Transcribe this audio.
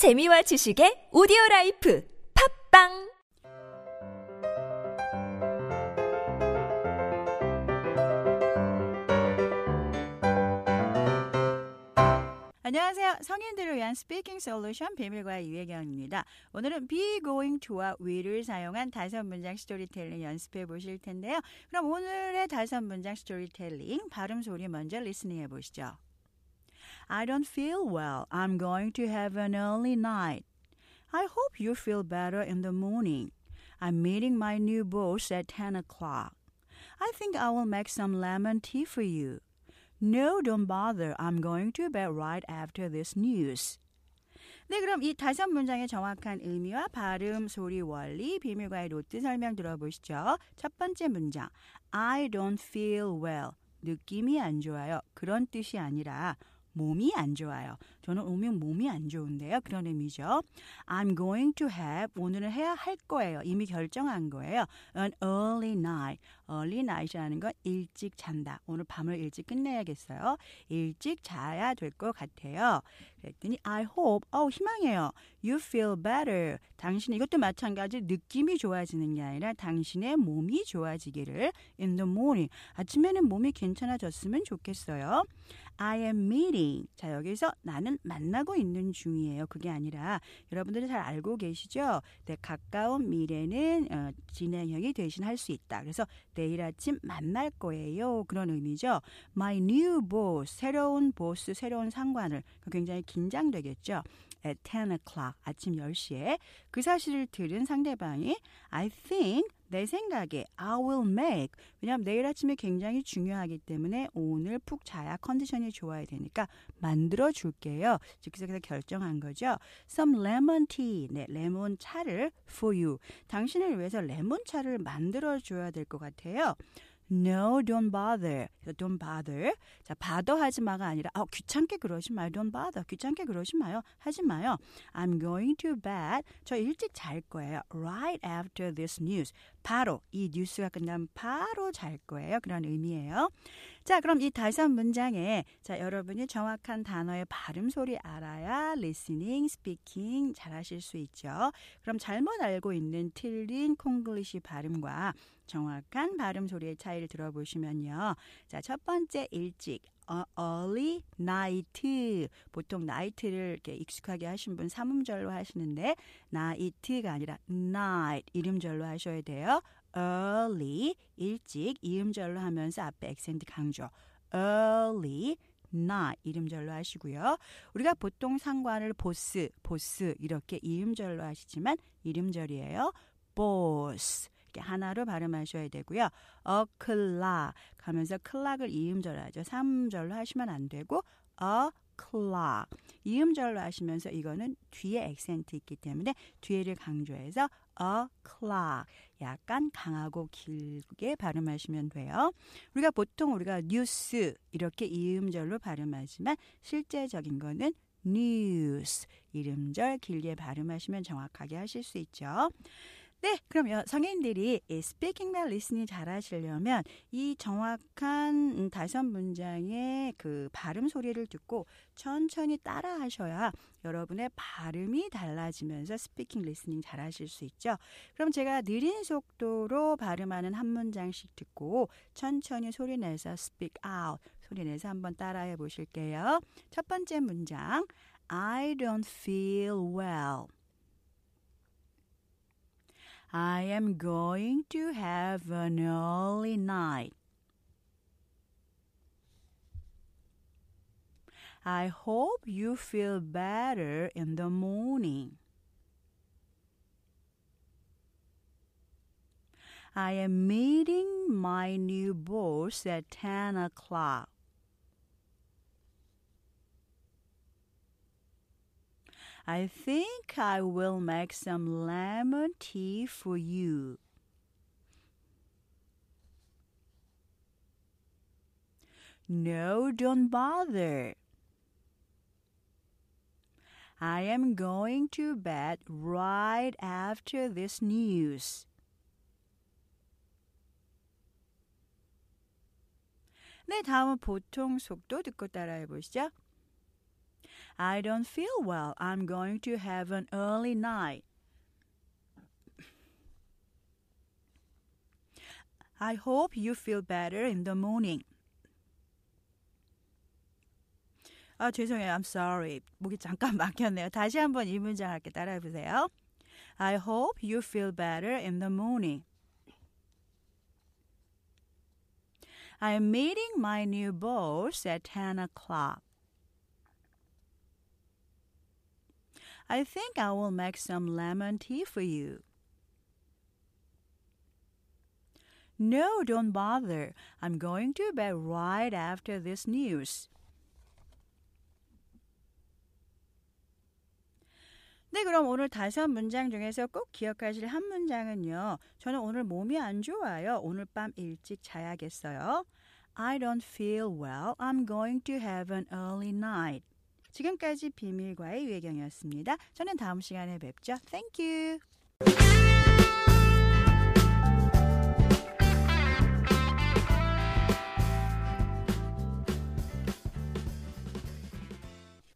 재미와 지식의 오디오 life 팟빵 안녕하세요. 성인들을 위한 speaking 솔루션 비밀과외 유혜경입니다. 오늘은 be going to와 will을 사용한 다섯 문장 스토리텔링 연습해 보실 텐데요. 그럼 오늘의 다섯 문장 스토리텔링 발음 소리 먼저 listening 해 보시죠. I don't feel well. I'm going to have an early night. I hope you feel better in the morning. I'm meeting my new boss at 10 o'clock. I think I will make some lemon tea for you. No, don't bother. I'm going to bed right after this news. 네, 그럼 이 다섯 문장의 정확한 의미와 발음, 소리, 원리, 비밀과의 노트 설명 들어보시죠. 첫 번째 문장. I don't feel well. 느낌이 안 좋아요. 그런 뜻이 아니라 몸이 안 좋아요. 저는 오면 몸이 안 좋은데요. 그런 의미죠. I'm going to have 오늘은 해야 할 거예요. 이미 결정한 거예요. An early night. early night이라는 건 일찍 잔다. 오늘 밤을 일찍 끝내야겠어요. 일찍 자야 될 것 같아요. 그랬더니 I hope, 어 희망해요. You feel better. 당신 이것도 마찬가지 느낌이 좋아지는 게 아니라 당신의 몸이 좋아지기를 in the morning. 아침에는 몸이 괜찮아졌으면 좋겠어요. I am meeting. 자, 여기서 나는 만나고 있는 중이에요. 그게 아니라 여러분들이 잘 알고 계시죠? 네, 가까운 미래는 어, 진행형이 대신할 수 있다. 그래서 내일 아침 만날 거예요. 그런 의미죠. My new boss. 새로운 보스, 새로운 상관을 굉장히 긴장되겠죠. at 10 o'clock 아침 10시에 그 사실을 들은 상대방이 I think 내 생각에 I will make 왜냐하면 내일 아침에 굉장히 중요하기 때문에 오늘 푹 자야 컨디션이 좋아야 되니까 만들어 줄게요. 그래서 결정한 거죠. Some lemon tea, 네, 레몬 차를 for you. 당신을 위해서 레몬 차를 만들어 줘야 될 것 같아요. No, don't bother. Don't bother. 자, bother 하지 마가 아니라, 아, 귀찮게 그러지 마요. Don't bother. 귀찮게 그러지 마요. 하지 마요. I'm going to bed. 저 일찍 잘 거예요. Right after this news. 바로 이 뉴스가 끝나면 바로 잘 거예요. 그런 의미예요. 자, 그럼 이 다섯 문장에 자, 여러분이 정확한 단어의 발음 소리 알아야 listening, speaking 잘 하실 수 있죠. 그럼 잘못 알고 있는 틀린 콩글리시 발음과 정확한 발음 소리의 차이를 들어보시면요. 자, 첫 번째 일찍 어, early night 보통 night를 이렇게 익숙하게 하신 분 삼음절로 하시는데 night가 아니라 night 이름절로 하셔야 돼요. Early 일찍 이음절로 하면서 앞에 액센트 강조. early 나 이름절로 하시고요. 우리가 보통 상관을 보스, 보스 이렇게 이음절로 하시지만 이름절이에요. boss 이렇게 하나로 발음하셔야 되고요. clock 하면서 clock을 이음절로 하죠. 3절로 하시면 안 되고 a clock 이음절로 하시면서 이거는 뒤에 액센트 있기 때문에 뒤에를 강조해서 a clock 약간 강하고 길게 발음하시면 돼요. 우리가 보통 우리가 뉴스 이렇게 이음절로 발음하지만 실제적인 거는 news 이름절 길게 발음하시면 정확하게 하실 수 있죠. 네, 그러면 성인들이 speaking과 listening 잘 하시려면 이 정확한 음, 다섯 문장의 그 발음 소리를 듣고 천천히 따라 하셔야 여러분의 발음이 달라지면서 speaking listening 잘 하실 수 있죠. 그럼 제가 느린 속도로 발음하는 한 문장씩 듣고 천천히 소리 내서 speak out 소리 내서 한번 따라해 보실게요. 첫 번째 문장 I don't feel well. I am going to have an early night. I hope you feel better in the morning. I am meeting my new boss at 10 o'clock. I think I will make some lemon tea for you. No, don't bother. I am going to bed right after this news. 네, 다음은 보통 속도 듣고 따라해 보시죠. I don't feel well. I'm going to have an early night. I hope you feel better in the morning. 아, 죄송해요. I'm sorry. 목이 잠깐 막혔네요. 다시 한번 이 문장 할게 따라해 보세요. I hope you feel better in the morning. I am meeting my new boss at 10 o'clock. I think I will make some lemon tea for you. No, don't bother. I'm going to bed right after this news. 네, 그럼 오늘 다섯 문장 중에서 꼭 기억하실 한 문장은요. 저는 오늘 몸이 안 좋아요. 오늘 밤 일찍 자야겠어요. I don't feel well. I'm going to have an early night. 지금까지 비밀과의 유혜경이었습니다. 저는 다음 시간에 뵙죠. Thank you.